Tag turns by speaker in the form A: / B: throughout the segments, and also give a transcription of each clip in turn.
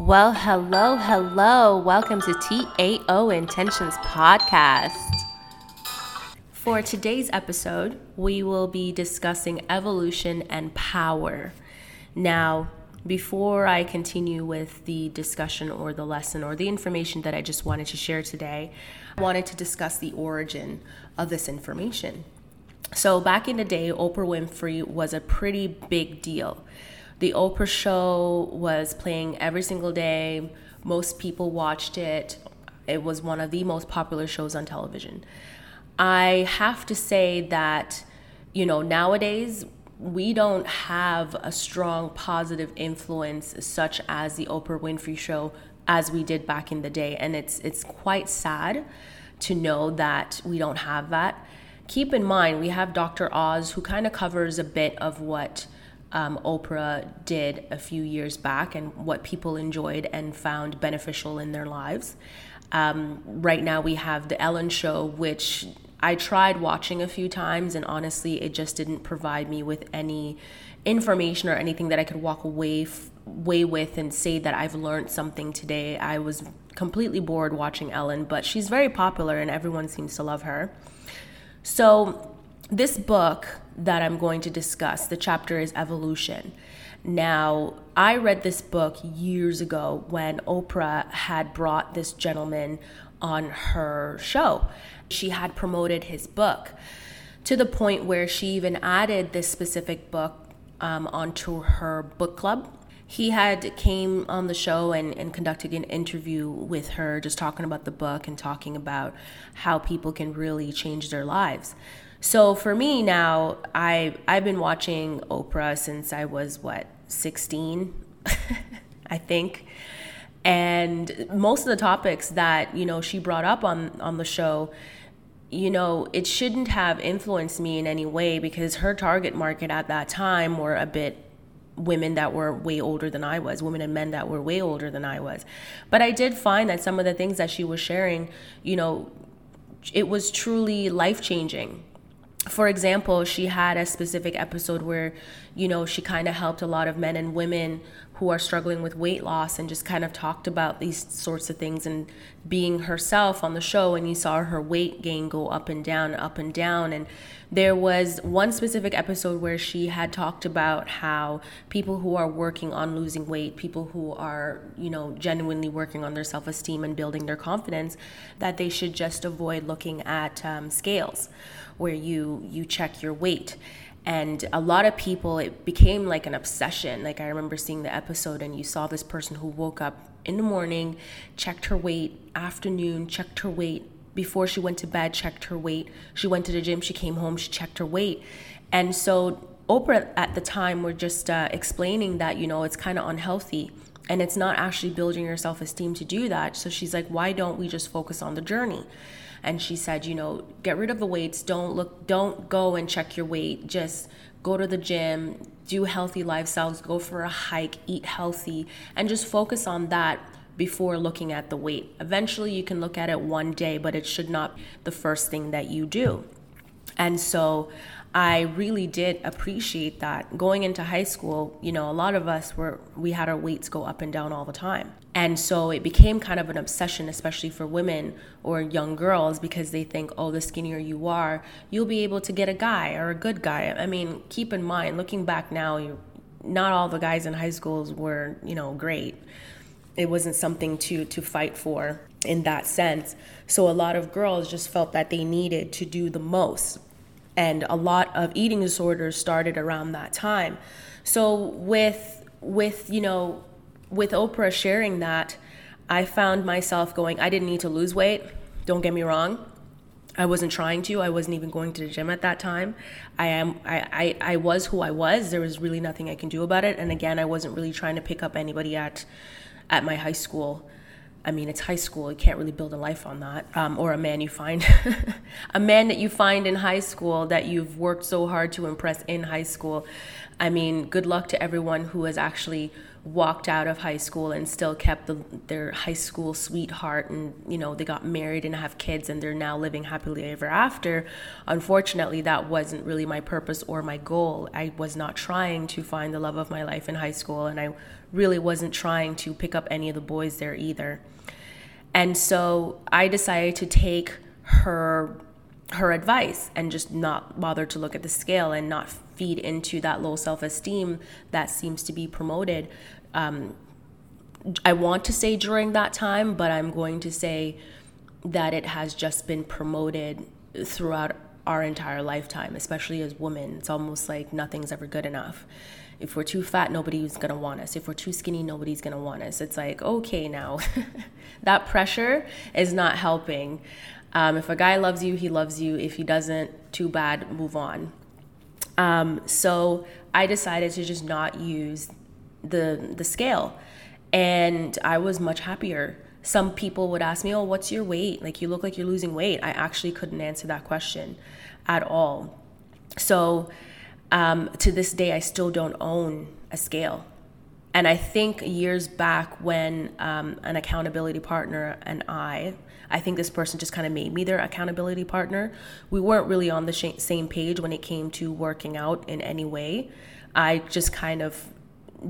A: Well, hello, hello. Welcome to TAO Intentions Podcast. For today's episode, we will be discussing evolution and power. Now, before I continue with the discussion or the lesson or the information that I just wanted to share today, I wanted to discuss the origin of this information. So, back in the day, Oprah Winfrey was a pretty big deal. The Oprah show was playing every single day, most people watched it. It was one of the most popular shows on television. I have to say that, you know, nowadays we don't have a strong positive influence such as the Oprah Winfrey show as we did back in the day and it's it's quite sad to know that we don't have that. Keep in mind we have Dr. Oz who kind of covers a bit of what um, Oprah did a few years back and what people enjoyed and found beneficial in their lives. Um, right now, we have The Ellen Show, which I tried watching a few times, and honestly, it just didn't provide me with any information or anything that I could walk away f- way with and say that I've learned something today. I was completely bored watching Ellen, but she's very popular and everyone seems to love her. So, this book that I'm going to discuss, the chapter is Evolution. Now, I read this book years ago when Oprah had brought this gentleman on her show. She had promoted his book to the point where she even added this specific book um, onto her book club. He had came on the show and, and conducted an interview with her, just talking about the book and talking about how people can really change their lives. So for me now, I I've been watching Oprah since I was what 16, I think. And most of the topics that, you know, she brought up on on the show, you know, it shouldn't have influenced me in any way because her target market at that time were a bit women that were way older than I was, women and men that were way older than I was. But I did find that some of the things that she was sharing, you know, it was truly life changing for example, she had a specific episode where, you know, she kind of helped a lot of men and women who are struggling with weight loss and just kind of talked about these sorts of things and being herself on the show. And you saw her weight gain go up and down, up and down. And there was one specific episode where she had talked about how people who are working on losing weight, people who are, you know, genuinely working on their self esteem and building their confidence, that they should just avoid looking at um, scales where you you check your weight. And a lot of people it became like an obsession. Like i remember seeing the episode and you saw this person who woke up in the morning checked her weight afternoon checked her weight. Before she went to bed checked her weight. She went to the gym she came home she checked her weight. And so oprah at the time were just uh, explaining that you know it's kind of unhealthy and it's not actually building your self-esteem to do that so she's like why don't we just focus on the journey and she said, you know, get rid of the weights. Don't look, don't go and check your weight. Just go to the gym, do healthy lifestyles, go for a hike, eat healthy, and just focus on that before looking at the weight. Eventually, you can look at it one day, but it should not be the first thing that you do. And so I really did appreciate that. Going into high school, you know, a lot of us were, we had our weights go up and down all the time. And so it became kind of an obsession, especially for women or young girls, because they think, oh, the skinnier you are, you'll be able to get a guy or a good guy. I mean, keep in mind, looking back now, not all the guys in high schools were, you know, great. It wasn't something to, to fight for in that sense. So a lot of girls just felt that they needed to do the most and a lot of eating disorders started around that time. So with with you know with Oprah sharing that, I found myself going. I didn't need to lose weight. Don't get me wrong. I wasn't trying to. I wasn't even going to the gym at that time. I am. I, I, I was who I was. There was really nothing I can do about it. And again, I wasn't really trying to pick up anybody at at my high school I mean, it's high school. You can't really build a life on that. Um, or a man you find, a man that you find in high school that you've worked so hard to impress in high school. I mean, good luck to everyone who has actually walked out of high school and still kept the, their high school sweetheart and you know they got married and have kids and they're now living happily ever after unfortunately that wasn't really my purpose or my goal i was not trying to find the love of my life in high school and i really wasn't trying to pick up any of the boys there either and so i decided to take her her advice and just not bother to look at the scale and not feed into that low self esteem that seems to be promoted. Um, I want to say during that time, but I'm going to say that it has just been promoted throughout our entire lifetime, especially as women. It's almost like nothing's ever good enough. If we're too fat, nobody's gonna want us. If we're too skinny, nobody's gonna want us. It's like, okay, now that pressure is not helping. Um, if a guy loves you, he loves you. If he doesn't, too bad, move on. Um, so I decided to just not use the the scale, and I was much happier. Some people would ask me, "Oh, what's your weight? Like you look like you're losing weight." I actually couldn't answer that question at all. So um, to this day, I still don't own a scale. And I think years back when um, an accountability partner and I, I think this person just kind of made me their accountability partner. We weren't really on the sh- same page when it came to working out in any way. I just kind of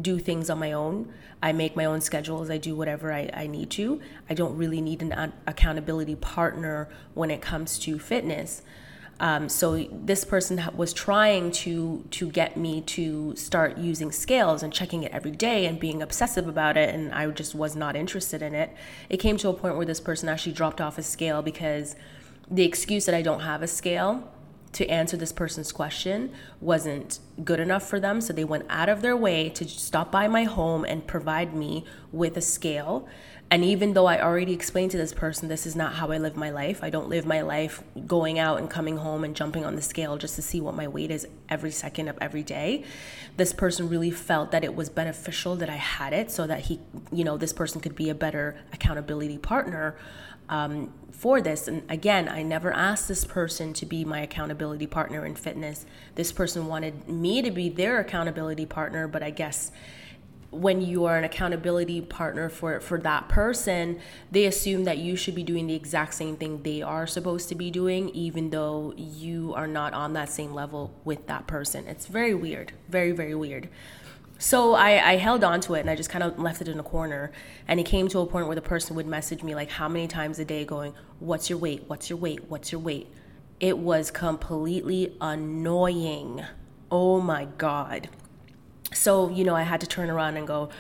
A: do things on my own. I make my own schedules. I do whatever I, I need to. I don't really need an accountability partner when it comes to fitness. Um, so this person was trying to to get me to start using scales and checking it every day and being obsessive about it, and I just was not interested in it. It came to a point where this person actually dropped off a scale because the excuse that I don't have a scale to answer this person's question wasn't good enough for them. So they went out of their way to stop by my home and provide me with a scale and even though I already explained to this person, this is not how I live my life, I don't live my life going out and coming home and jumping on the scale just to see what my weight is every second of every day. This person really felt that it was beneficial that I had it so that he, you know, this person could be a better accountability partner um, for this. And again, I never asked this person to be my accountability partner in fitness. This person wanted me to be their accountability partner, but I guess when you are an accountability partner for for that person they assume that you should be doing the exact same thing they are supposed to be doing even though you are not on that same level with that person it's very weird very very weird so I, I held on to it and I just kind of left it in a corner. And it came to a point where the person would message me like how many times a day going, What's your weight? What's your weight? What's your weight? It was completely annoying. Oh my God. So, you know, I had to turn around and go,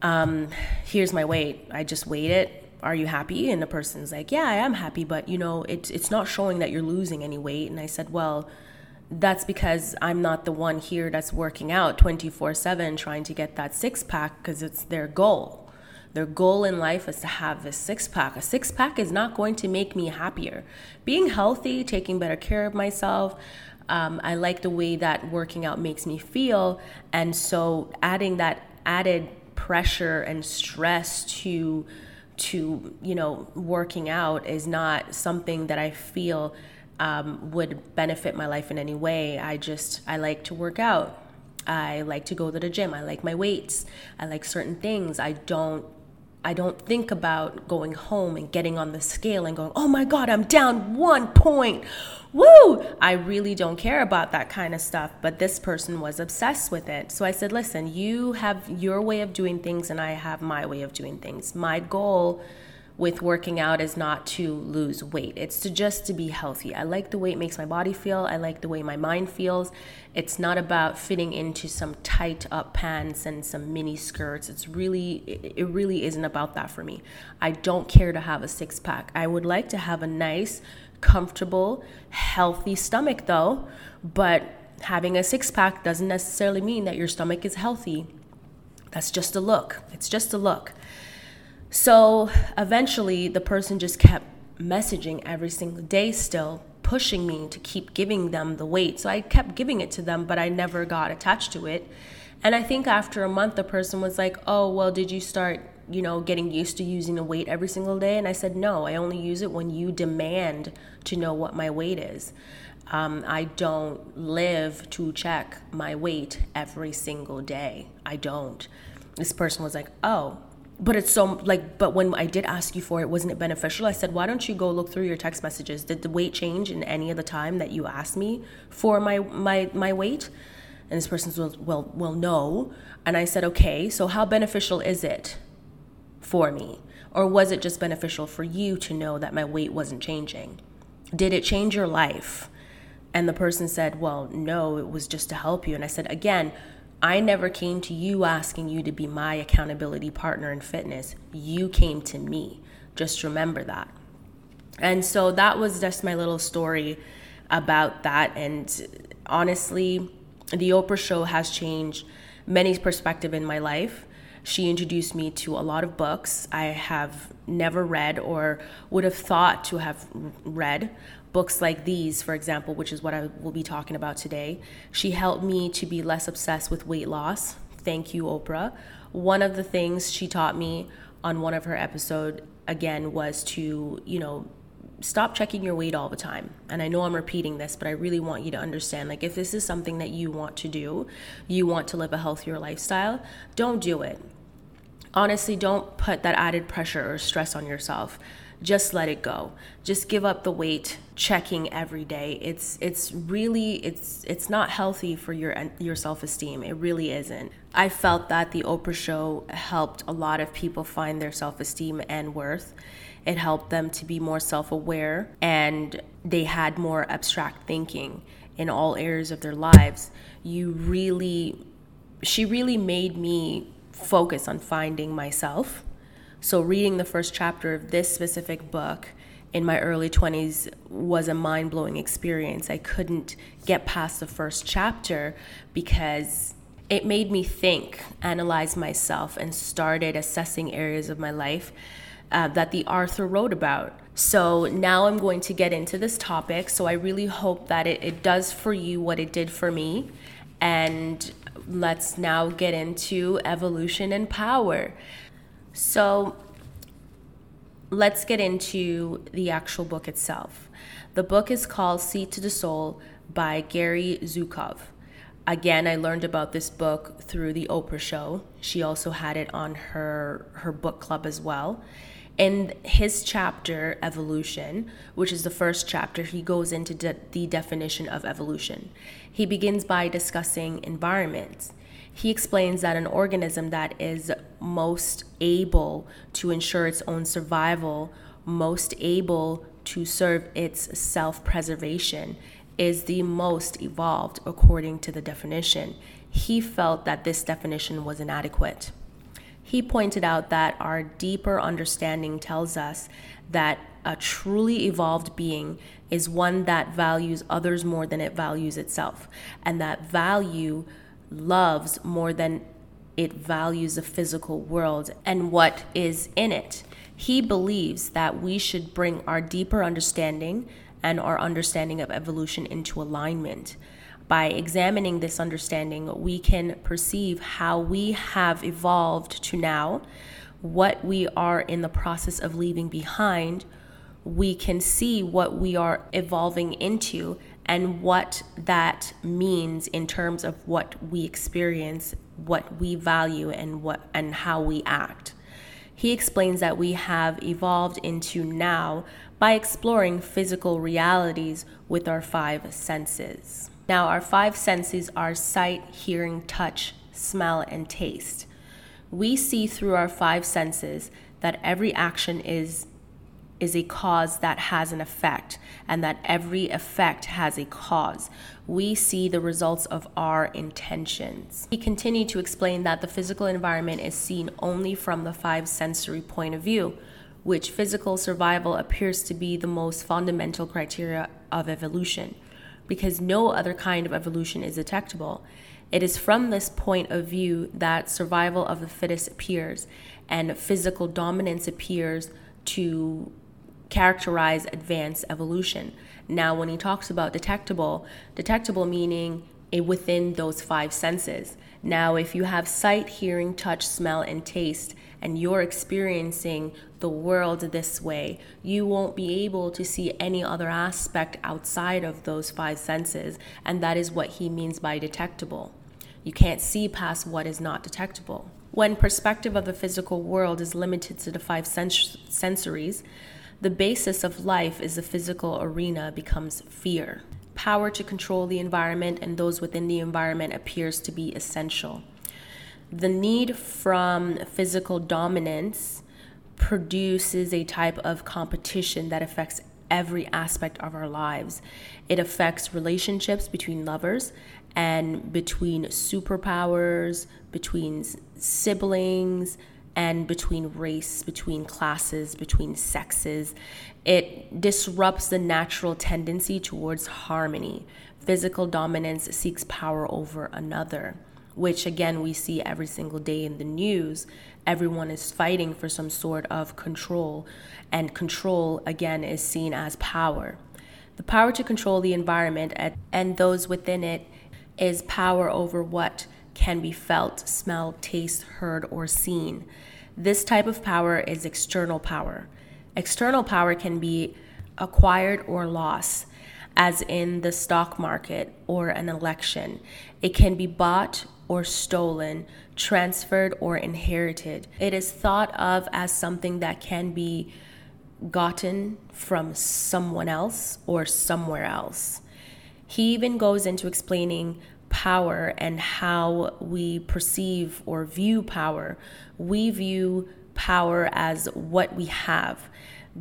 A: um, here's my weight. I just weighed it. Are you happy? And the person's like, yeah, I am happy, but you know, it's it's not showing that you're losing any weight. And I said, well, that's because I'm not the one here that's working out 24/7 trying to get that six pack because it's their goal. Their goal in life is to have a six pack. A six pack is not going to make me happier. Being healthy, taking better care of myself, um, I like the way that working out makes me feel. And so adding that added pressure and stress to to you know working out is not something that I feel um, would benefit my life in any way. I just I like to work out. I like to go to the gym. I like my weights. I like certain things. I don't I don't think about going home and getting on the scale and going, "Oh my god, I'm down 1 point." woo, I really don't care about that kind of stuff. But this person was obsessed with it. So I said, listen, you have your way of doing things, and I have my way of doing things. My goal with working out is not to lose weight. It's to just to be healthy. I like the way it makes my body feel. I like the way my mind feels. It's not about fitting into some tight up pants and some mini skirts. It's really it really isn't about that for me. I don't care to have a six pack. I would like to have a nice comfortable, healthy stomach though, but having a six pack doesn't necessarily mean that your stomach is healthy. That's just a look. It's just a look. So eventually, the person just kept messaging every single day, still pushing me to keep giving them the weight. So I kept giving it to them, but I never got attached to it. And I think after a month, the person was like, Oh, well, did you start you know, getting used to using a weight every single day? And I said, no, I only use it when you demand to know what my weight is. Um, I don't live to check my weight every single day. I don't. this person was like, oh, but it's so like but when i did ask you for it wasn't it beneficial? I said why don't you go look through your text messages? Did the weight change in any of the time that you asked me for my my my weight? And this person said well well no. And i said okay so how beneficial is it for me? Or was it just beneficial for you to know that my weight wasn't changing? Did it change your life? And the person said well no it was just to help you. And i said again I never came to you asking you to be my accountability partner in fitness. You came to me. Just remember that. And so that was just my little story about that. And honestly, the Oprah show has changed many perspective in my life. She introduced me to a lot of books I have never read or would have thought to have read books like these, for example, which is what I will be talking about today. She helped me to be less obsessed with weight loss. Thank you, Oprah. One of the things she taught me on one of her episode again was to, you know, stop checking your weight all the time. And I know I'm repeating this, but I really want you to understand like if this is something that you want to do, you want to live a healthier lifestyle, don't do it. Honestly, don't put that added pressure or stress on yourself just let it go. Just give up the weight checking every day. It's it's really it's it's not healthy for your your self-esteem. It really isn't. I felt that the oprah show helped a lot of people find their self-esteem and worth. It helped them to be more self-aware and they had more abstract thinking in all areas of their lives. You really she really made me focus on finding myself so, reading the first chapter of this specific book in my early 20s was a mind blowing experience. I couldn't get past the first chapter because it made me think, analyze myself, and started assessing areas of my life uh, that the author wrote about. So now I'm going to get into this topic. So I really hope that it, it does for you what it did for me. And let's now get into evolution and power. So let's get into the actual book itself. The book is called Seat of the Soul by Gary Zukav. Again, I learned about this book through the Oprah show. She also had it on her her book club as well. In his chapter Evolution, which is the first chapter, he goes into de- the definition of evolution. He begins by discussing environments he explains that an organism that is most able to ensure its own survival, most able to serve its self preservation, is the most evolved according to the definition. He felt that this definition was inadequate. He pointed out that our deeper understanding tells us that a truly evolved being is one that values others more than it values itself, and that value loves more than it values the physical world and what is in it. He believes that we should bring our deeper understanding and our understanding of evolution into alignment. By examining this understanding, we can perceive how we have evolved to now, what we are in the process of leaving behind. We can see what we are evolving into and what that means in terms of what we experience, what we value and what and how we act. He explains that we have evolved into now by exploring physical realities with our five senses. Now, our five senses are sight, hearing, touch, smell, and taste. We see through our five senses that every action is is a cause that has an effect, and that every effect has a cause. We see the results of our intentions. He continued to explain that the physical environment is seen only from the five sensory point of view, which physical survival appears to be the most fundamental criteria of evolution, because no other kind of evolution is detectable. It is from this point of view that survival of the fittest appears, and physical dominance appears to characterize advanced evolution. Now, when he talks about detectable, detectable meaning within those five senses. Now, if you have sight, hearing, touch, smell, and taste, and you're experiencing the world this way, you won't be able to see any other aspect outside of those five senses. And that is what he means by detectable. You can't see past what is not detectable. When perspective of the physical world is limited to the five sens- sensories, the basis of life is the physical arena becomes fear. Power to control the environment and those within the environment appears to be essential. The need from physical dominance produces a type of competition that affects every aspect of our lives. It affects relationships between lovers and between superpowers, between siblings, and between race, between classes, between sexes. It disrupts the natural tendency towards harmony. Physical dominance seeks power over another, which again we see every single day in the news. Everyone is fighting for some sort of control, and control again is seen as power. The power to control the environment and those within it is power over what can be felt, smelled, tasted, heard, or seen. This type of power is external power. External power can be acquired or lost, as in the stock market or an election. It can be bought or stolen, transferred or inherited. It is thought of as something that can be gotten from someone else or somewhere else. He even goes into explaining power and how we perceive or view power. We view power as what we have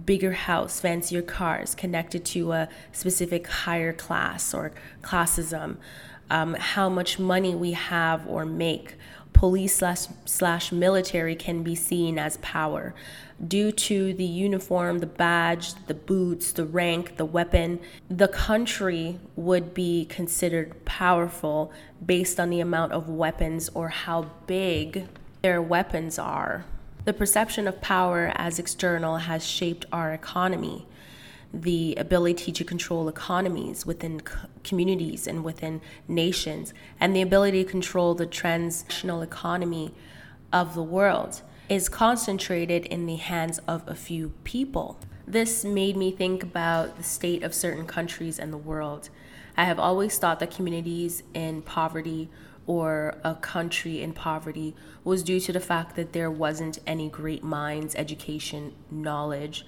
A: bigger house, fancier cars, connected to a specific higher class or classism, um, how much money we have or make. Police slash, slash military can be seen as power due to the uniform, the badge, the boots, the rank, the weapon, the country would be considered powerful based on the amount of weapons or how big their weapons are. The perception of power as external has shaped our economy. The ability to control economies within communities and within nations, and the ability to control the transnational economy of the world is concentrated in the hands of a few people. This made me think about the state of certain countries and the world. I have always thought that communities in poverty or a country in poverty was due to the fact that there wasn't any great minds, education, knowledge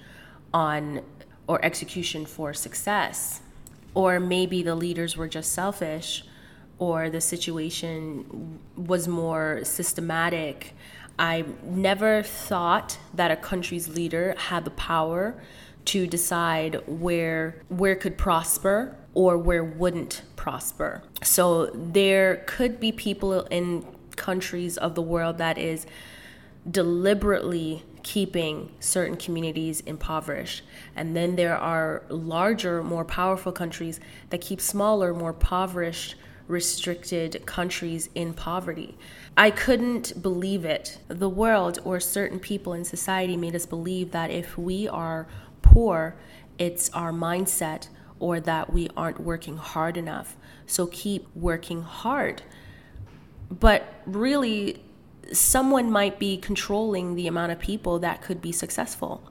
A: on or execution for success. Or maybe the leaders were just selfish or the situation was more systematic I never thought that a country's leader had the power to decide where where could prosper or where wouldn't prosper. So there could be people in countries of the world that is deliberately keeping certain communities impoverished. And then there are larger, more powerful countries that keep smaller, more impoverished, restricted countries in poverty. I couldn't believe it. The world or certain people in society made us believe that if we are poor, it's our mindset or that we aren't working hard enough. So keep working hard. But really, someone might be controlling the amount of people that could be successful.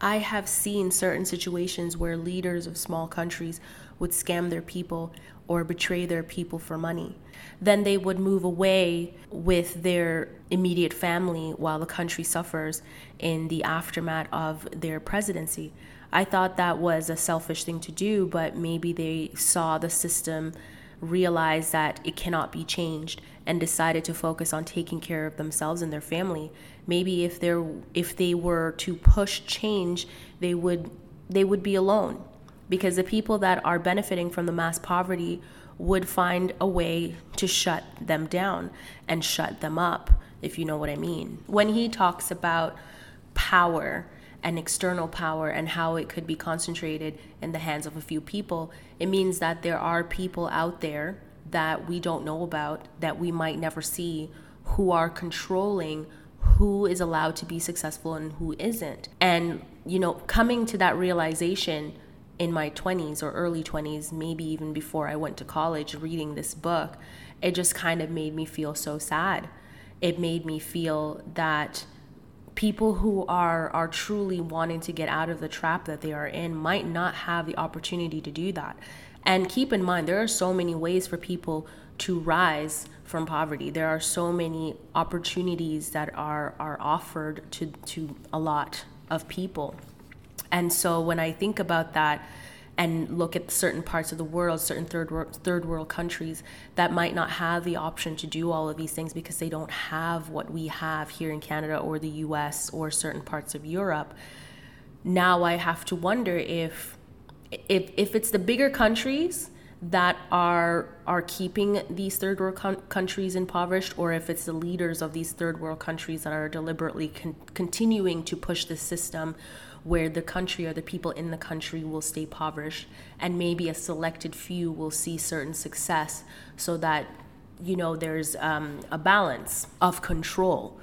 A: I have seen certain situations where leaders of small countries would scam their people or betray their people for money then they would move away with their immediate family while the country suffers in the aftermath of their presidency. I thought that was a selfish thing to do, but maybe they saw the system realize that it cannot be changed and decided to focus on taking care of themselves and their family. Maybe if they if they were to push change, they would they would be alone because the people that are benefiting from the mass poverty would find a way to shut them down and shut them up, if you know what I mean. When he talks about power and external power and how it could be concentrated in the hands of a few people, it means that there are people out there that we don't know about, that we might never see, who are controlling who is allowed to be successful and who isn't. And, you know, coming to that realization in my 20s or early 20s, maybe even before I went to college, reading this book, it just kind of made me feel so sad. It made me feel that people who are are truly wanting to get out of the trap that they are in might not have the opportunity to do that And keep in mind, there are so many ways for people to rise from poverty. There are so many opportunities that are, are offered to, to a lot of people. And so when I think about that, and look at certain parts of the world, certain third third world countries that might not have the option to do all of these things because they don't have what we have here in Canada or the US or certain parts of Europe. Now I have to wonder if if if it's the bigger countries that are are keeping these third world con- countries impoverished or if it's the leaders of these third world countries that are deliberately con- continuing to push the system where the country or the people in the country will stay impoverished and maybe a selected few will see certain success so that you know there's um, a balance of control.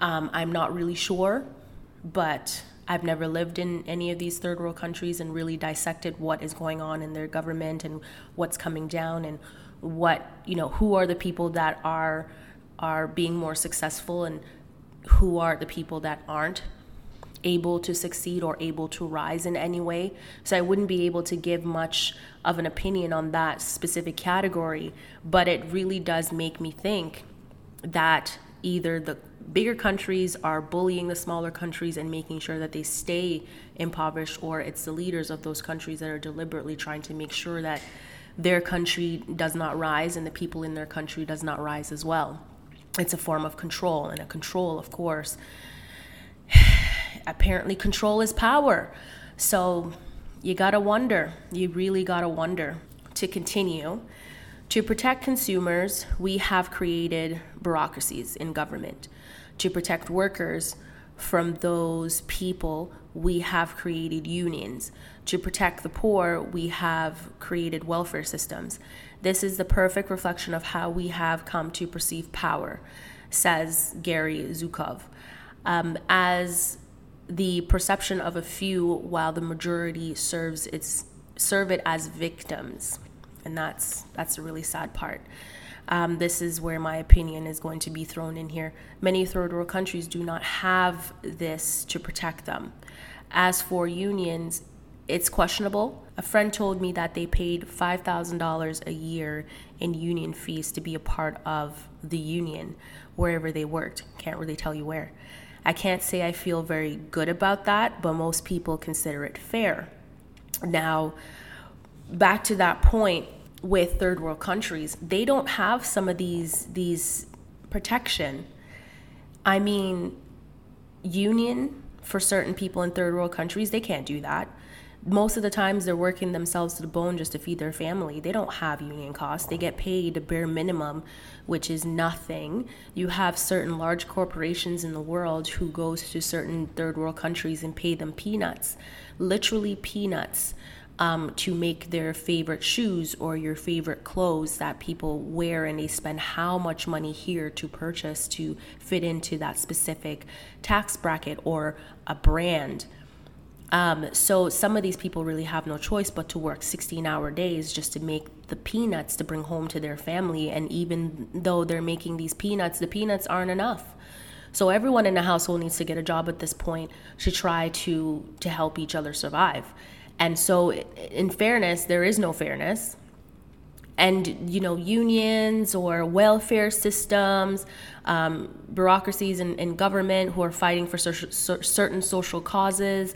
A: Um, i'm not really sure but I've never lived in any of these third world countries and really dissected what is going on in their government and what's coming down and what you know who are the people that are are being more successful and who are the people that aren't able to succeed or able to rise in any way. So I wouldn't be able to give much of an opinion on that specific category, but it really does make me think that either the bigger countries are bullying the smaller countries and making sure that they stay impoverished, or it's the leaders of those countries that are deliberately trying to make sure that their country does not rise and the people in their country does not rise as well. It's a form of control, and a control, of course, apparently control is power. So you gotta wonder, you really gotta wonder. To continue, to protect consumers, we have created bureaucracies in government. To protect workers from those people, we have created unions. To protect the poor, we have created welfare systems. This is the perfect reflection of how we have come to perceive power, says Gary Zukav. Um, as the perception of a few while the majority serves its serve it as victims and that's that's a really sad part um, this is where my opinion is going to be thrown in here. Many third world countries do not have this to protect them. As for unions it's questionable. A friend told me that they paid $5000 a year in union fees to be a part of the union wherever they worked. Can't really tell you where. I can't say I feel very good about that, but most people consider it fair. Now, back to that point with third world countries, they don't have some of these these protection. I mean, union for certain people in third world countries, they can't do that most of the times they're working themselves to the bone just to feed their family. They don't have union costs. They get paid a bare minimum, which is nothing. You have certain large corporations in the world who goes to certain third world countries and pay them peanuts, literally peanuts. Um, to make their favorite shoes or your favorite clothes that people wear, and they spend how much money here to purchase to fit into that specific tax bracket or a brand. Um, so some of these people really have no choice but to work 16 hour days just to make the peanuts to bring home to their family. And even though they're making these peanuts, the peanuts aren't enough. So everyone in the household needs to get a job at this point to try to to help each other survive. And so in fairness, there is no fairness. And you know, unions or welfare systems, um, bureaucracies in, in, government who are fighting for social, certain social causes,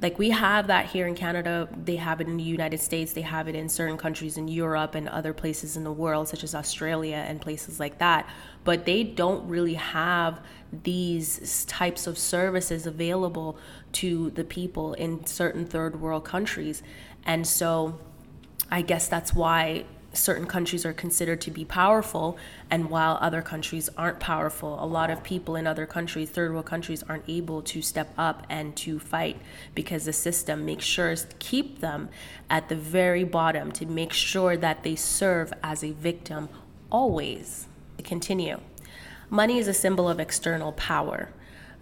A: like we have that here in Canada, they have it in the United States, they have it in certain countries in Europe and other places in the world, such as Australia and places like that. But they don't really have these types of services available to the people in certain third world countries. And so I guess that's why certain countries are considered to be powerful, and while other countries aren't powerful, a lot of people in other countries, third world countries, aren't able to step up and to fight because the system makes sure to keep them at the very bottom to make sure that they serve as a victim always. Continue. Money is a symbol of external power.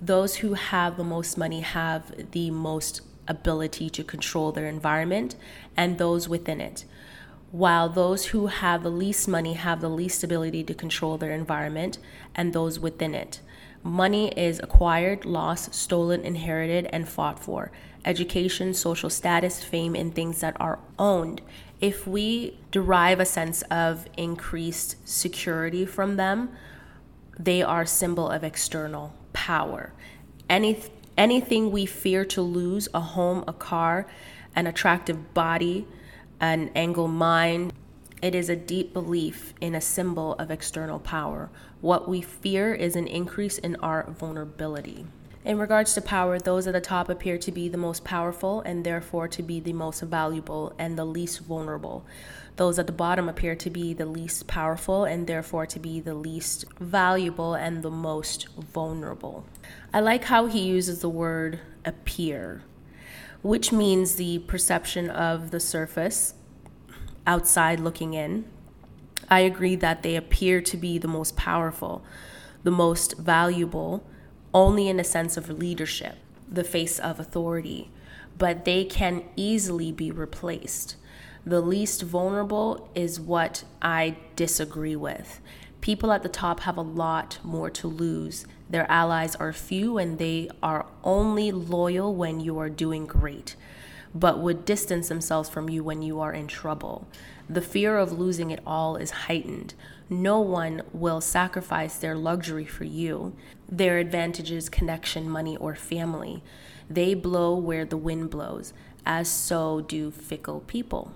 A: Those who have the most money have the most ability to control their environment and those within it while those who have the least money have the least ability to control their environment and those within it. Money is acquired, lost, stolen, inherited, and fought for. Education, social status, fame, and things that are owned. if we derive a sense of increased security from them, they are symbol of external power. Any, anything we fear to lose a home, a car, an attractive body, an angle mind it is a deep belief in a symbol of external power. What we fear is an increase in our vulnerability. In regards to power, those at the top appear to be the most powerful and therefore to be the most valuable and the least vulnerable. Those at the bottom appear to be the least powerful and therefore to be the least valuable and the most vulnerable. I like how he uses the word appear, which means the perception of the surface outside looking in. I agree that they appear to be the most powerful, the most valuable, only in a sense of leadership, the face of authority, but they can easily be replaced. The least vulnerable is what I disagree with. People at the top have a lot more to lose. Their allies are few and they are only loyal when you are doing great but would distance themselves from you when you are in trouble. The fear of losing it all is heightened. No one will sacrifice their luxury for you, their advantages, connection, money, or family. They blow where the wind blows, as so do fickle people.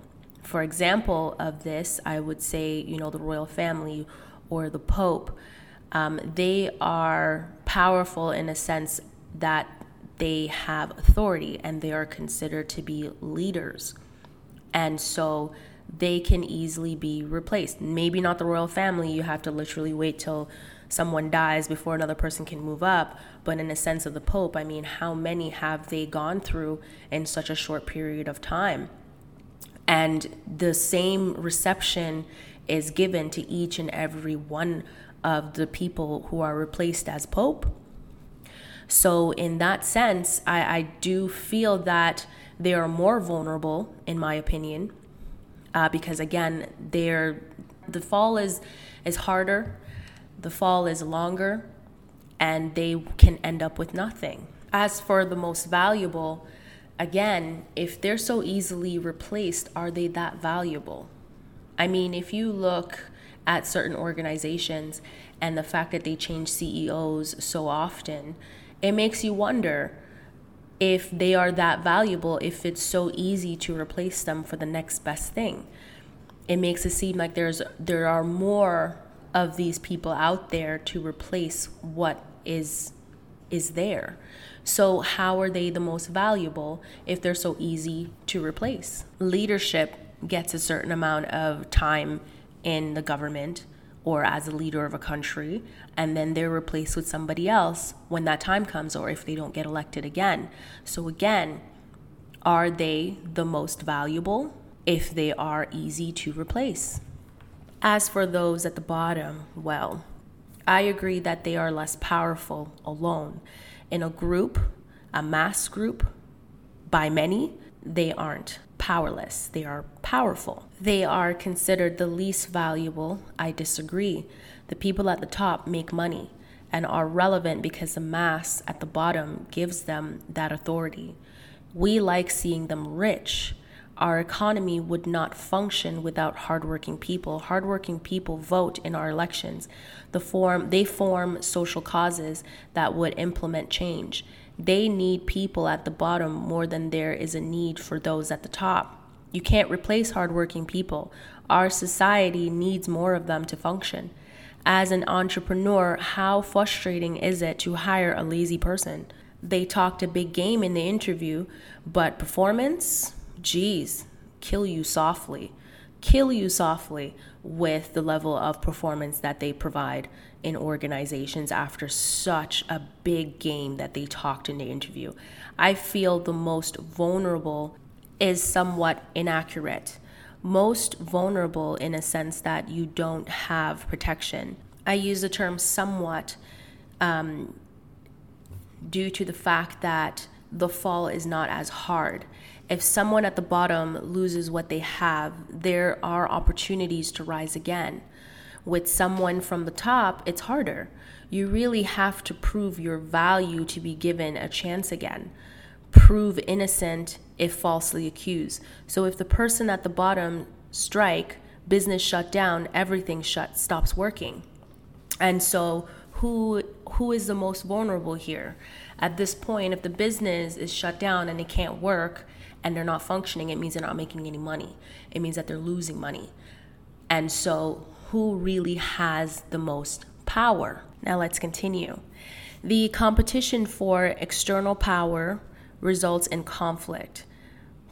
A: For example of this, I would say, you know, the royal family or the Pope. Um, they are powerful in a sense that they have authority and they are considered to be leaders. And so they can easily be replaced. Maybe not the royal family, you have to literally wait till someone dies before another person can move up. But in a sense of the Pope, I mean, how many have they gone through in such a short period of time? And the same reception is given to each and every one of the people who are replaced as Pope so, in that sense, I, I do feel that they are more vulnerable, in my opinion, uh, because again, they're the fall is is harder, the fall is longer, and they can end up with nothing. As for the most valuable, again, if they're so easily replaced, are they that valuable? I mean, if you look at certain organizations and the fact that they change CEOs so often, it makes you wonder if they are that valuable, if it's so easy to replace them for the next best thing. It makes it seem like there's there are more of these people out there to replace what is is there. So how are they the most valuable if they're so easy to replace? Leadership gets a certain amount of time in the government or as a leader of a country, and then they're replaced with somebody else when that time comes or if they don't get elected again. So, again, are they the most valuable if they are easy to replace? As for those at the bottom, well, I agree that they are less powerful alone. In a group, a mass group, by many, they aren't powerless, they are powerful. They are considered the least valuable. I disagree. The people at the top make money and are relevant because the mass at the bottom gives them that authority. We like seeing them rich. Our economy would not function without hardworking people. Hardworking people vote in our elections. The form, they form social causes that would implement change. They need people at the bottom more than there is a need for those at the top. You can't replace hardworking people. Our society needs more of them to function. As an entrepreneur, how frustrating is it to hire a lazy person? They talked a big game in the interview, but performance, geez, kill you softly. Kill you softly with the level of performance that they provide in organizations after such a big game that they talked in the interview. I feel the most vulnerable is somewhat inaccurate. Most vulnerable in a sense that you don't have protection. I use the term somewhat um, due to the fact that the fall is not as hard. If someone at the bottom loses what they have, there are opportunities to rise again with someone from the top, it's harder. You really have to prove your value to be given a chance again. Prove innocent if falsely accused. So if the person at the bottom strike, business shut down, everything shut stops working. And so who who is the most vulnerable here? At this point, if the business is shut down and it can't work and they're not functioning, it means they're not making any money. It means that they're losing money. And so who really has the most power? Now let's continue. The competition for external power results in conflict,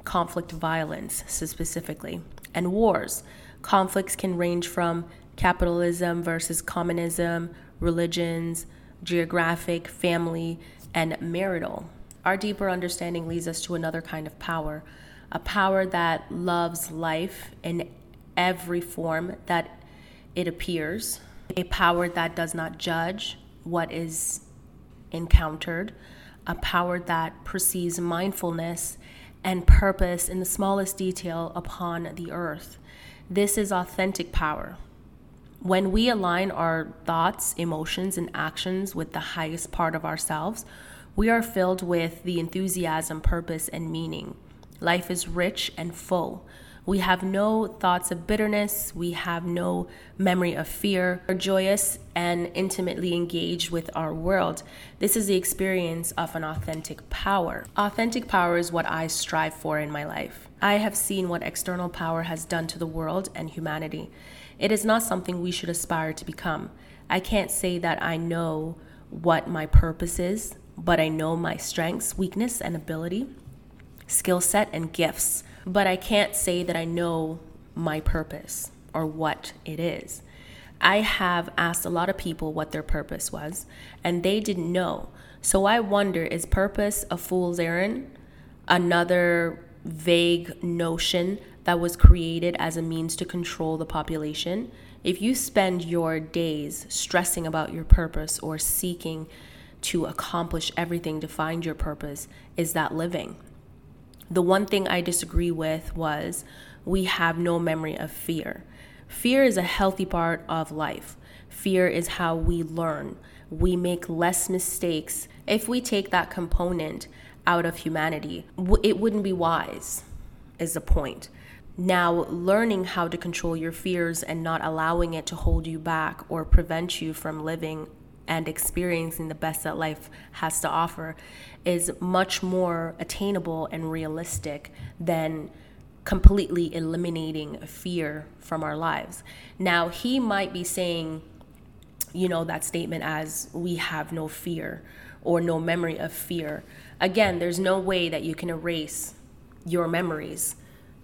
A: conflict violence specifically, and wars. Conflicts can range from capitalism versus communism, religions, geographic, family, and marital. Our deeper understanding leads us to another kind of power, a power that loves life in every form that it appears, a power that does not judge what is encountered, a power that perceives mindfulness and purpose in the smallest detail upon the earth. This is authentic power. When we align our thoughts, emotions, and actions with the highest part of ourselves, we are filled with the enthusiasm, purpose, and meaning. Life is rich and full. We have no thoughts of bitterness. We have no memory of fear. We're joyous and intimately engaged with our world. This is the experience of an authentic power. Authentic power is what I strive for in my life. I have seen what external power has done to the world and humanity. It is not something we should aspire to become. I can't say that I know what my purpose is, but I know my strengths, weakness, and ability, skill set, and gifts but I can't say that I know my purpose or what it is. I have asked a lot of people what their purpose was, and they didn't know. So I wonder is purpose a fool's errand? Another vague notion that was created as a means to control the population? If you spend your days stressing about your purpose or seeking to accomplish everything to find your purpose, is that living? The one thing I disagree with was we have no memory of fear. Fear is a healthy part of life. Fear is how we learn. We make less mistakes. If we take that component out of humanity, it wouldn't be wise, is the point. Now, learning how to control your fears and not allowing it to hold you back or prevent you from living and experiencing the best that life has to offer is much more attainable and realistic than completely eliminating fear from our lives. Now, he might be saying, you know, that statement as we have no fear or no memory of fear. Again, there's no way that you can erase your memories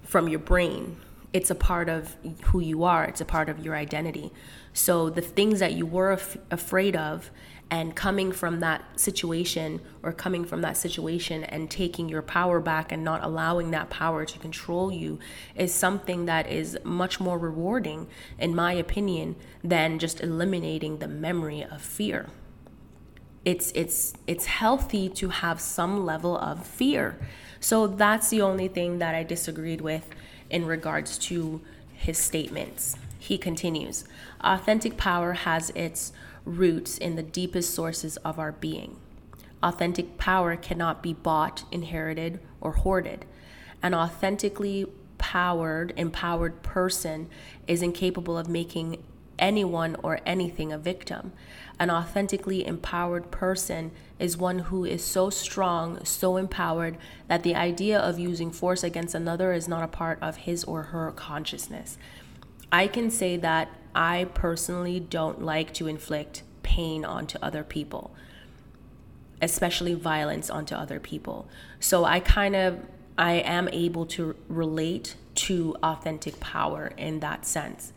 A: from your brain. It's a part of who you are, it's a part of your identity. So the things that you were af- afraid of and coming from that situation or coming from that situation and taking your power back and not allowing that power to control you is something that is much more rewarding in my opinion than just eliminating the memory of fear. It's it's it's healthy to have some level of fear. So that's the only thing that i disagreed with in regards to his statements he continues Authentic power has its roots in the deepest sources of our being. Authentic power cannot be bought, inherited, or hoarded. An authentically powered, empowered person is incapable of making anyone or anything a victim. An authentically empowered person is one who is so strong, so empowered, that the idea of using force against another is not a part of his or her consciousness. I can say that I personally don't like to inflict pain onto other people, especially violence onto other people. So I kind of I am able to relate to authentic power in that sense.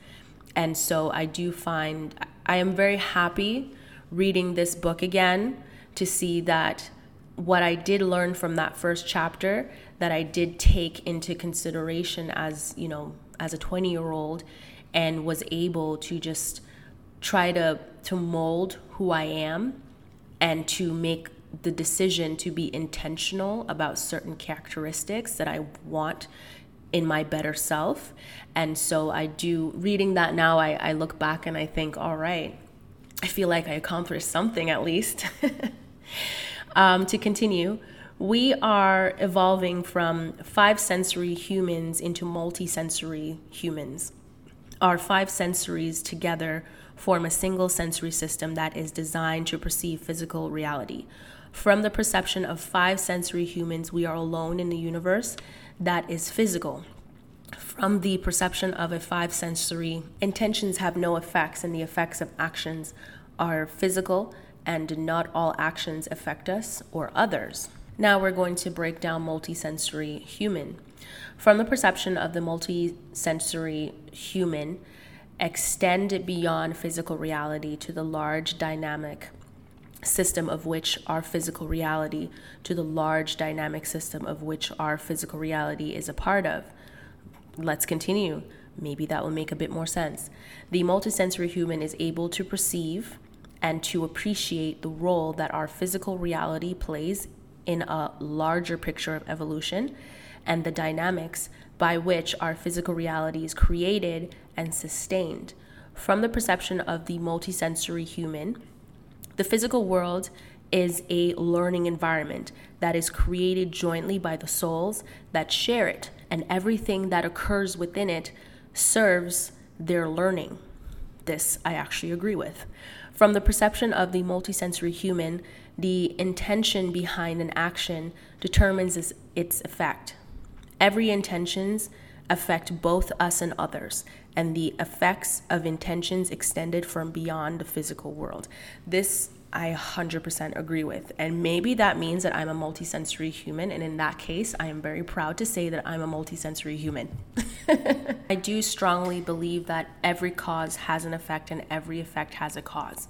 A: And so I do find I am very happy reading this book again to see that what I did learn from that first chapter that I did take into consideration as, you know, as a 20 year old and was able to just try to to mold who I am and to make the decision to be intentional about certain characteristics that I want in my better self. And so I do reading that now I, I look back and I think, all right, I feel like I accomplished something at least. um, to continue, we are evolving from five sensory humans into multi sensory humans. Our five sensories together form a single sensory system that is designed to perceive physical reality. From the perception of five sensory humans, we are alone in the universe that is physical. From the perception of a five sensory, intentions have no effects, and the effects of actions are physical, and not all actions affect us or others. Now we're going to break down multisensory human. From the perception of the multisensory human, extend beyond physical reality to the large dynamic system of which our physical reality to the large dynamic system of which our physical reality is a part of. Let's continue. Maybe that will make a bit more sense. The multisensory human is able to perceive and to appreciate the role that our physical reality plays in a larger picture of evolution and the dynamics by which our physical reality is created and sustained. From the perception of the multisensory human, the physical world is a learning environment that is created jointly by the souls that share it, and everything that occurs within it serves their learning. This I actually agree with. From the perception of the multisensory human, the intention behind an action determines its effect. Every intentions affect both us and others, and the effects of intentions extended from beyond the physical world. This I 100% agree with. And maybe that means that I'm a multisensory human. And in that case, I am very proud to say that I'm a multisensory human. I do strongly believe that every cause has an effect and every effect has a cause.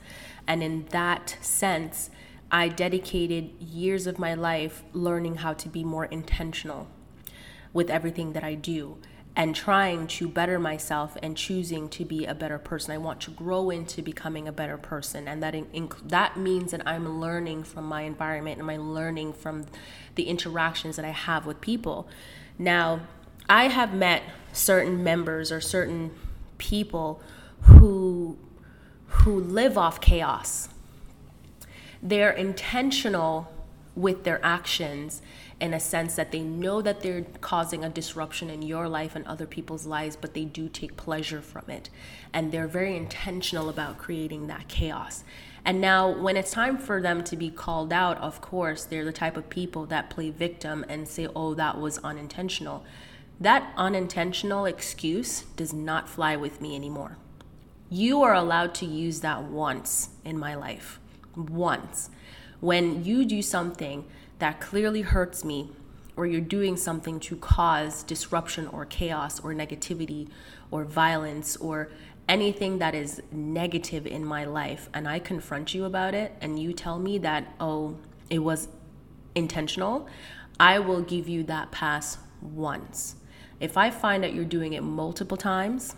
A: And in that sense, I dedicated years of my life learning how to be more intentional with everything that I do and trying to better myself and choosing to be a better person. I want to grow into becoming a better person, and that that means that I'm learning from my environment and I'm learning from the interactions that I have with people. Now, I have met certain members or certain people who who live off chaos. They're intentional with their actions in a sense that they know that they're causing a disruption in your life and other people's lives, but they do take pleasure from it. And they're very intentional about creating that chaos. And now, when it's time for them to be called out, of course, they're the type of people that play victim and say, oh, that was unintentional. That unintentional excuse does not fly with me anymore. You are allowed to use that once in my life. Once. When you do something that clearly hurts me, or you're doing something to cause disruption or chaos or negativity or violence or anything that is negative in my life, and I confront you about it, and you tell me that, oh, it was intentional, I will give you that pass once. If I find that you're doing it multiple times,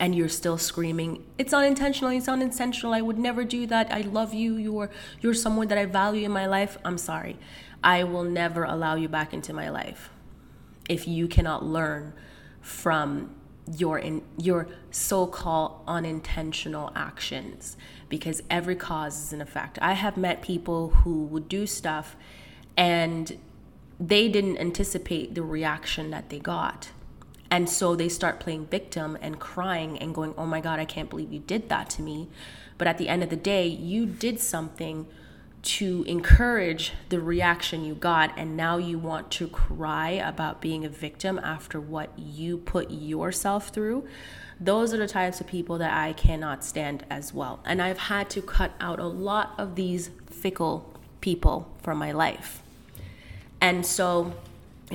A: and you're still screaming. It's unintentional. It's unintentional. I would never do that. I love you. You're you're someone that i value in my life. I'm sorry. I will never allow you back into my life if you cannot learn from your in your so-called unintentional actions because every cause is an effect. I have met people who would do stuff and they didn't anticipate the reaction that they got and so they start playing victim and crying and going, oh my God, I can't believe you did that to me. But at the end of the day, you did something to encourage the reaction you got, and now you want to cry about being a victim after what you put yourself through. Those are the types of people that I cannot stand as well. And I've had to cut out a lot of these fickle people from my life. And so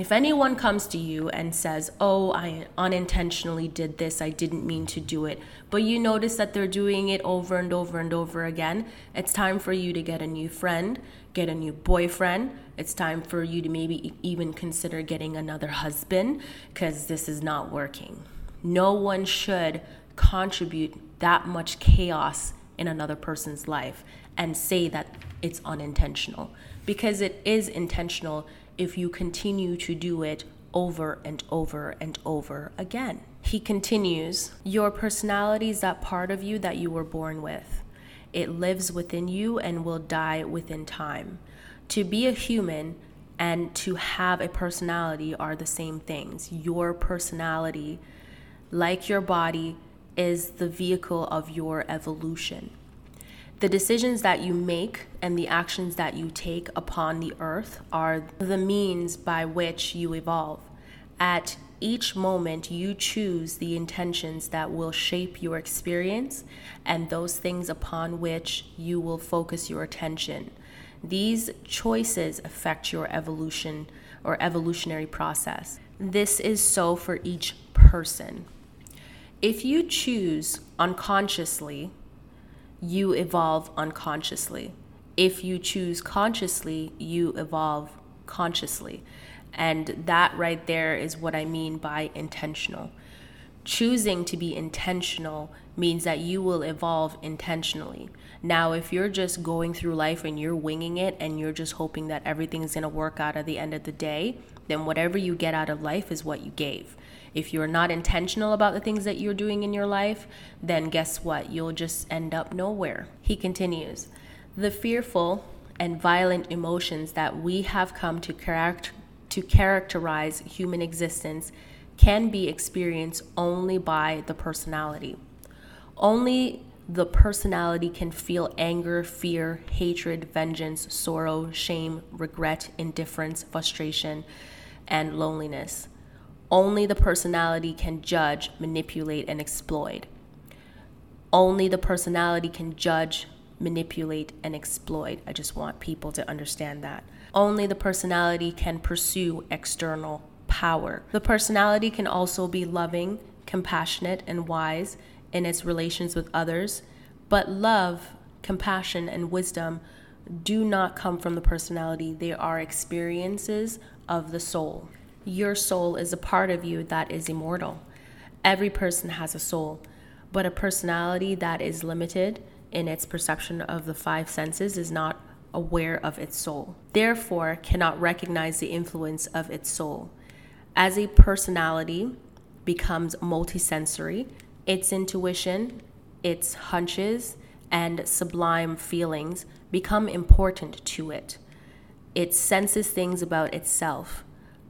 A: if anyone comes to you and says, Oh, I unintentionally did this, I didn't mean to do it, but you notice that they're doing it over and over and over again, it's time for you to get a new friend, get a new boyfriend. It's time for you to maybe even consider getting another husband because this is not working. No one should contribute that much chaos in another person's life and say that it's unintentional because it is intentional if you continue to do it over and over and over again. He continues, Your personality is that part of you that you were born with. It lives within you and will die within time. To be a human and to have a personality are the same things. Your personality, like your body, is the vehicle of your evolution. The decisions that you make and the actions that you take upon the earth are the means by which you evolve. At each moment, you choose the intentions that will shape your experience and those things upon which you will focus your attention. These choices affect your evolution or evolutionary process. This is so for each person. If you choose unconsciously, you evolve unconsciously. If you choose consciously, you evolve consciously. And that right there is what I mean by intentional. Choosing to be intentional means that you will evolve intentionally. Now, if you're just going through life and you're winging it and you're just hoping that everything's going to work out at the end of the day, then whatever you get out of life is what you gave. If you're not intentional about the things that you're doing in your life, then guess what? You'll just end up nowhere. He continues The fearful and violent emotions that we have come to, charact- to characterize human existence can be experienced only by the personality. Only the personality can feel anger, fear, hatred, vengeance, sorrow, shame, regret, indifference, frustration, and loneliness. Only the personality can judge, manipulate, and exploit. Only the personality can judge, manipulate, and exploit. I just want people to understand that. Only the personality can pursue external power. The personality can also be loving, compassionate, and wise in its relations with others, but love, compassion, and wisdom do not come from the personality, they are experiences of the soul. Your soul is a part of you that is immortal. Every person has a soul, but a personality that is limited in its perception of the five senses is not aware of its soul, therefore, cannot recognize the influence of its soul. As a personality becomes multisensory, its intuition, its hunches, and sublime feelings become important to it. It senses things about itself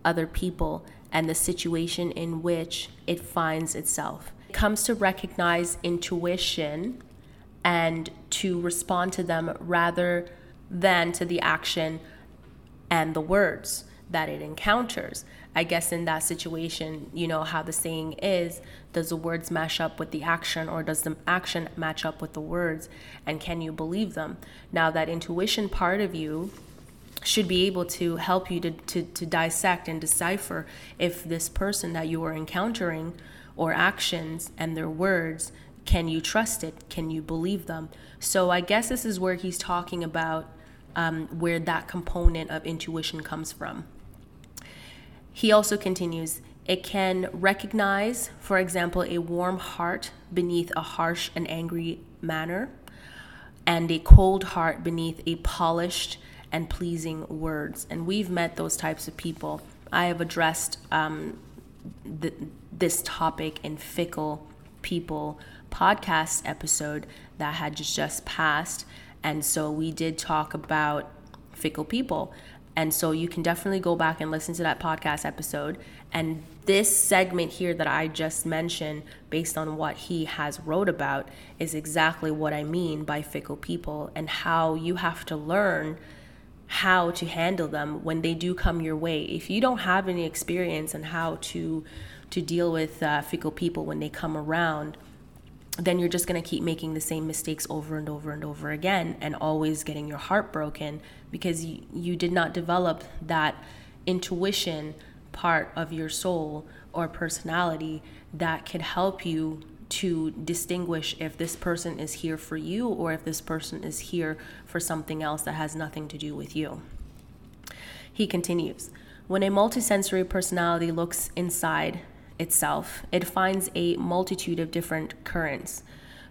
A: other people, and the situation in which it finds itself. It comes to recognize intuition and to respond to them rather than to the action and the words that it encounters. I guess in that situation, you know how the saying is does the words match up with the action or does the action match up with the words? And can you believe them? Now, that intuition part of you should be able to help you to, to, to dissect and decipher if this person that you are encountering or actions and their words can you trust it? Can you believe them? So i guess this is where he's talking about um, where that component of intuition comes from. He also continues it can recognize for example a warm heart beneath a harsh and angry manner and a cold heart beneath a polished and pleasing words. And we've met those types of people. I have addressed um, th- this topic in Fickle People podcast episode that had just passed. And so we did talk about fickle people. And so you can definitely go back and listen to that podcast episode. And this segment here that I just mentioned, based on what he has wrote about, is exactly what I mean by fickle people and how you have to learn how to handle them when they do come your way. If you don't have any experience on how to to deal with uh, fickle people when they come around, then you're just going to keep making the same mistakes over and over and over again and always getting your heart broken because you, you did not develop that intuition part of your soul or personality that could help you to distinguish if this person is here for you or if this person is here for something else that has nothing to do with you. He continues When a multisensory personality looks inside itself, it finds a multitude of different currents.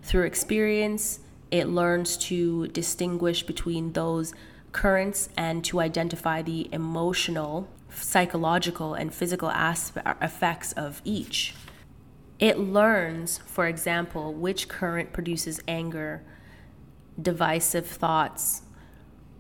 A: Through experience, it learns to distinguish between those currents and to identify the emotional, psychological, and physical aspect, effects of each. It learns, for example, which current produces anger, divisive thoughts,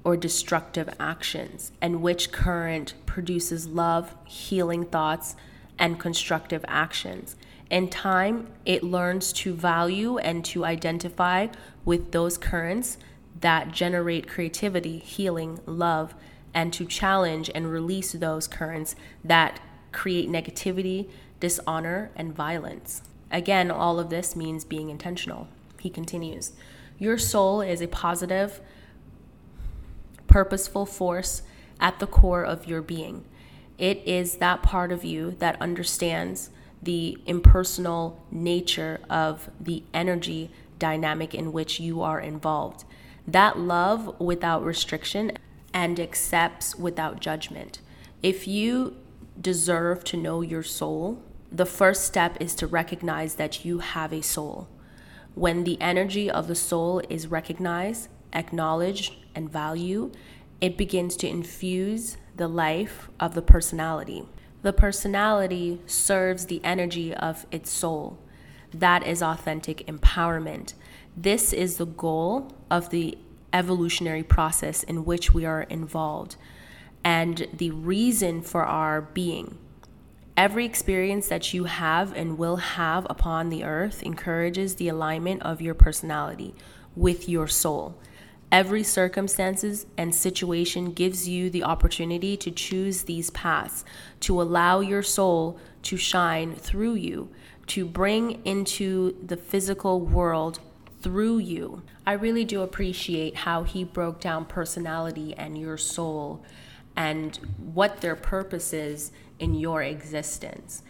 A: or destructive actions, and which current produces love, healing thoughts, and constructive actions. In time, it learns to value and to identify with those currents that generate creativity, healing, love, and to challenge and release those currents that create negativity, dishonor, and violence. Again, all of this means being intentional. He continues Your soul is a positive, purposeful force at the core of your being. It is that part of you that understands the impersonal nature of the energy dynamic in which you are involved. That love without restriction and accepts without judgment. If you deserve to know your soul, the first step is to recognize that you have a soul. When the energy of the soul is recognized, acknowledged, and valued, it begins to infuse the life of the personality. The personality serves the energy of its soul. That is authentic empowerment. This is the goal of the evolutionary process in which we are involved and the reason for our being. Every experience that you have and will have upon the earth encourages the alignment of your personality with your soul. Every circumstances and situation gives you the opportunity to choose these paths, to allow your soul to shine through you, to bring into the physical world through you. I really do appreciate how he broke down personality and your soul and what their purpose is in your existence.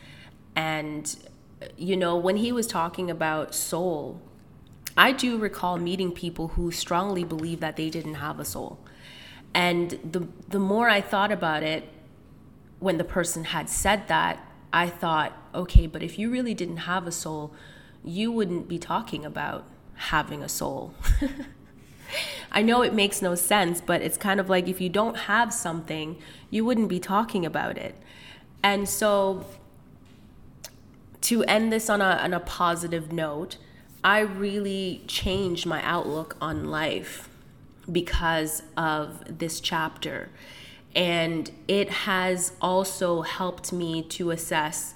A: And, you know, when he was talking about soul, I do recall meeting people who strongly believe that they didn't have a soul. And the, the more I thought about it, when the person had said that, I thought, okay, but if you really didn't have a soul, you wouldn't be talking about having a soul. I know it makes no sense, but it's kind of like if you don't have something, you wouldn't be talking about it. And so, to end this on a, on a positive note, I really changed my outlook on life because of this chapter. And it has also helped me to assess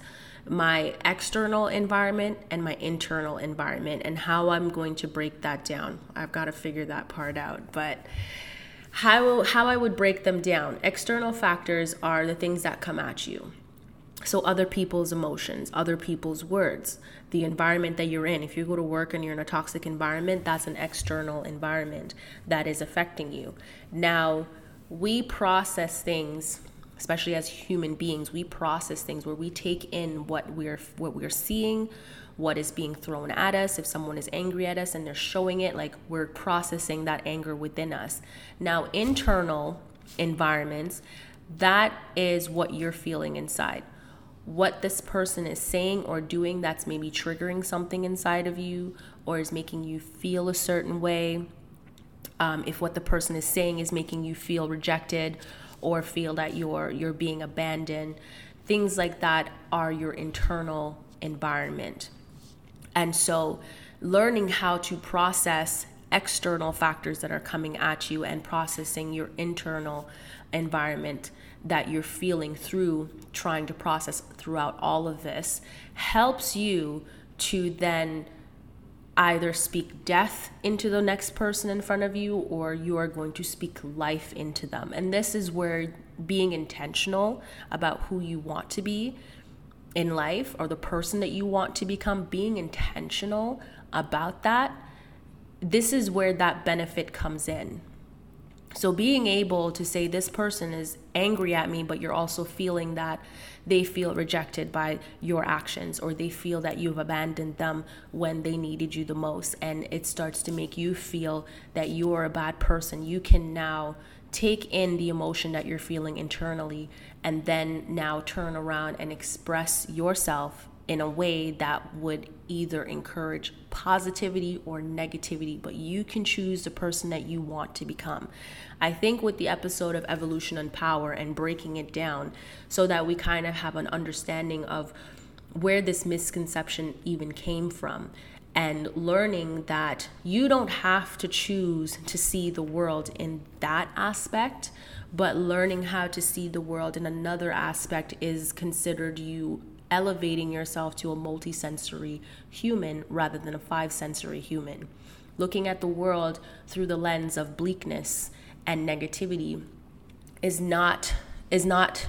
A: my external environment and my internal environment and how I'm going to break that down. I've got to figure that part out. But how, how I would break them down external factors are the things that come at you. So, other people's emotions, other people's words, the environment that you're in. If you go to work and you're in a toxic environment, that's an external environment that is affecting you. Now, we process things especially as human beings we process things where we take in what we're what we're seeing what is being thrown at us. If someone is angry at us and they're showing it like we're processing that anger within us. Now internal environments that is what you're feeling inside. What this person is saying or doing that's maybe triggering something inside of you or is making you feel a certain way um, if what the person is saying is making you feel rejected or feel that you're you're being abandoned. Things like that are your internal environment. And so learning how to process external factors that are coming at you and processing your internal environment that you're feeling through trying to process throughout all of this helps you to then either speak death into the next person in front of you or you are going to speak life into them. And this is where being intentional about who you want to be in life or the person that you want to become, being intentional about that, this is where that benefit comes in. So being able to say this person is angry at me, but you're also feeling that they feel rejected by your actions or they feel that you've abandoned them when they needed you the most. And it starts to make you feel that you're a bad person. You can now take in the emotion that you're feeling internally and then now turn around and express yourself in a way that would either encourage positivity or negativity, but you can choose the person that you want to become. I think with the episode of Evolution and Power and breaking it down so that we kind of have an understanding of where this misconception even came from and learning that you don't have to choose to see the world in that aspect, but learning how to see the world in another aspect is considered you elevating yourself to a multisensory human rather than a five sensory human. Looking at the world through the lens of bleakness and negativity is not is not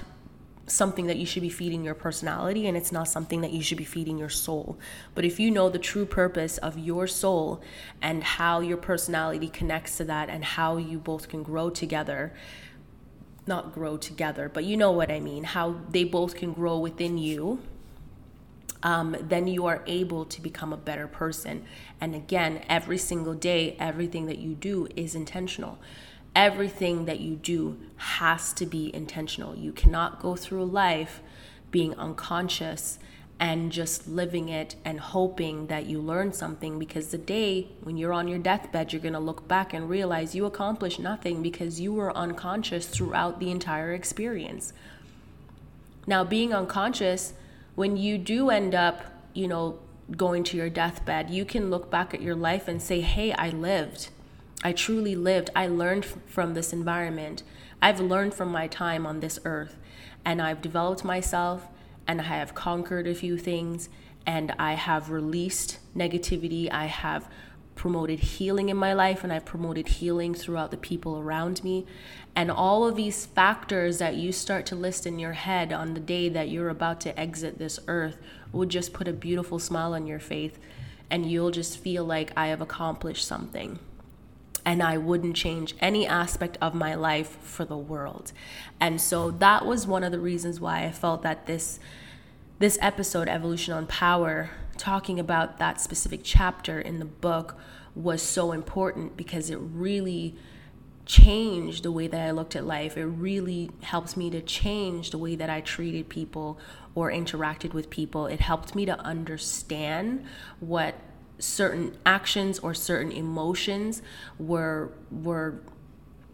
A: something that you should be feeding your personality and it's not something that you should be feeding your soul. But if you know the true purpose of your soul and how your personality connects to that and how you both can grow together, not grow together, but you know what I mean, how they both can grow within you. Um, then you are able to become a better person. And again, every single day, everything that you do is intentional everything that you do has to be intentional. You cannot go through life being unconscious and just living it and hoping that you learn something because the day when you're on your deathbed, you're going to look back and realize you accomplished nothing because you were unconscious throughout the entire experience. Now, being unconscious, when you do end up, you know, going to your deathbed, you can look back at your life and say, hey, I lived. I truly lived. I learned from this environment. I've learned from my time on this earth. And I've developed myself and I have conquered a few things and I have released negativity. I have promoted healing in my life and I've promoted healing throughout the people around me. And all of these factors that you start to list in your head on the day that you're about to exit this earth will just put a beautiful smile on your face and you'll just feel like I have accomplished something and I wouldn't change any aspect of my life for the world. And so that was one of the reasons why I felt that this this episode Evolution on Power talking about that specific chapter in the book was so important because it really changed the way that I looked at life. It really helps me to change the way that I treated people or interacted with people. It helped me to understand what certain actions or certain emotions were were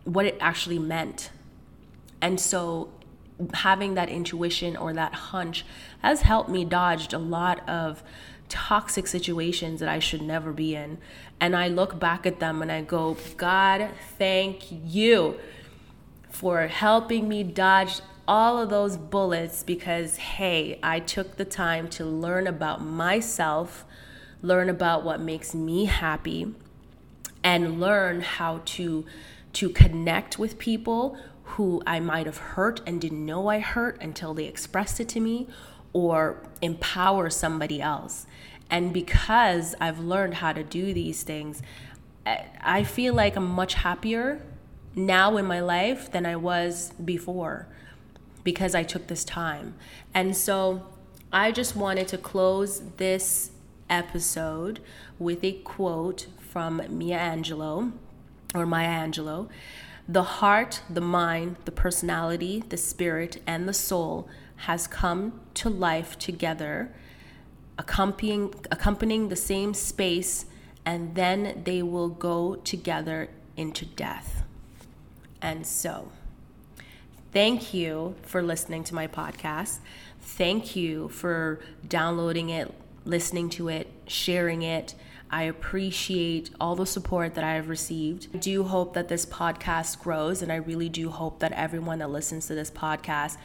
A: what it actually meant. And so having that intuition or that hunch has helped me dodge a lot of toxic situations that I should never be in. And I look back at them and I go, God, thank you for helping me dodge all of those bullets because, hey, I took the time to learn about myself learn about what makes me happy, and learn how to to connect with people who I might have hurt and didn't know I hurt until they expressed it to me, or empower somebody else. And because I've learned how to do these things, I feel like I'm much happier now in my life than I was before because I took this time. And so I just wanted to close this episode with a quote from Mia Angelou or Maya Angelou. The heart, the mind, the personality, the spirit, and the soul has come to life together, accompanying, accompanying the same space, and then they will go together into death. And so, thank you for listening to my podcast. Thank you for downloading it, listening to it, sharing it. I appreciate all the support that I have received. I do hope that this podcast grows, and I really do hope that everyone that listens to this podcast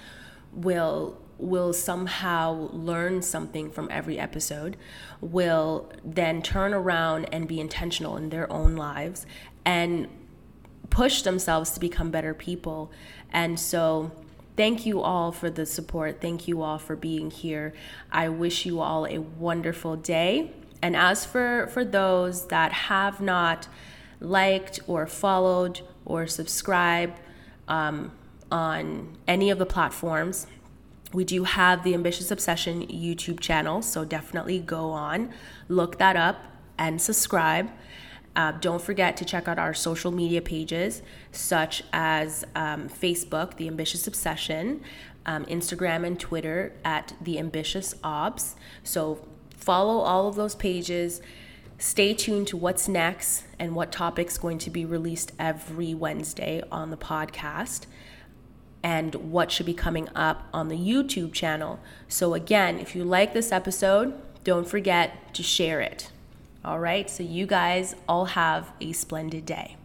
A: will will somehow learn something from every episode, will then turn around and be intentional in their own lives and push themselves to become better people. And so Thank you all for the support. Thank you all for being here. I wish you all a wonderful day. And as for, for those that have not liked or followed or subscribed um, on any of the platforms, we do have the Ambitious Obsession YouTube channel. So definitely go on, look that up, and subscribe. Uh, don't forget to check out our social media pages, such as um, Facebook, The Ambitious Obsession, um, Instagram and Twitter at The Ambitious Obs. So follow all of those pages. Stay tuned to what's next and what topics going to be released every Wednesday on the podcast and what should be coming up on the YouTube channel. So, again, if you like this episode, don't forget to share it. All right, so you guys all have a splendid day.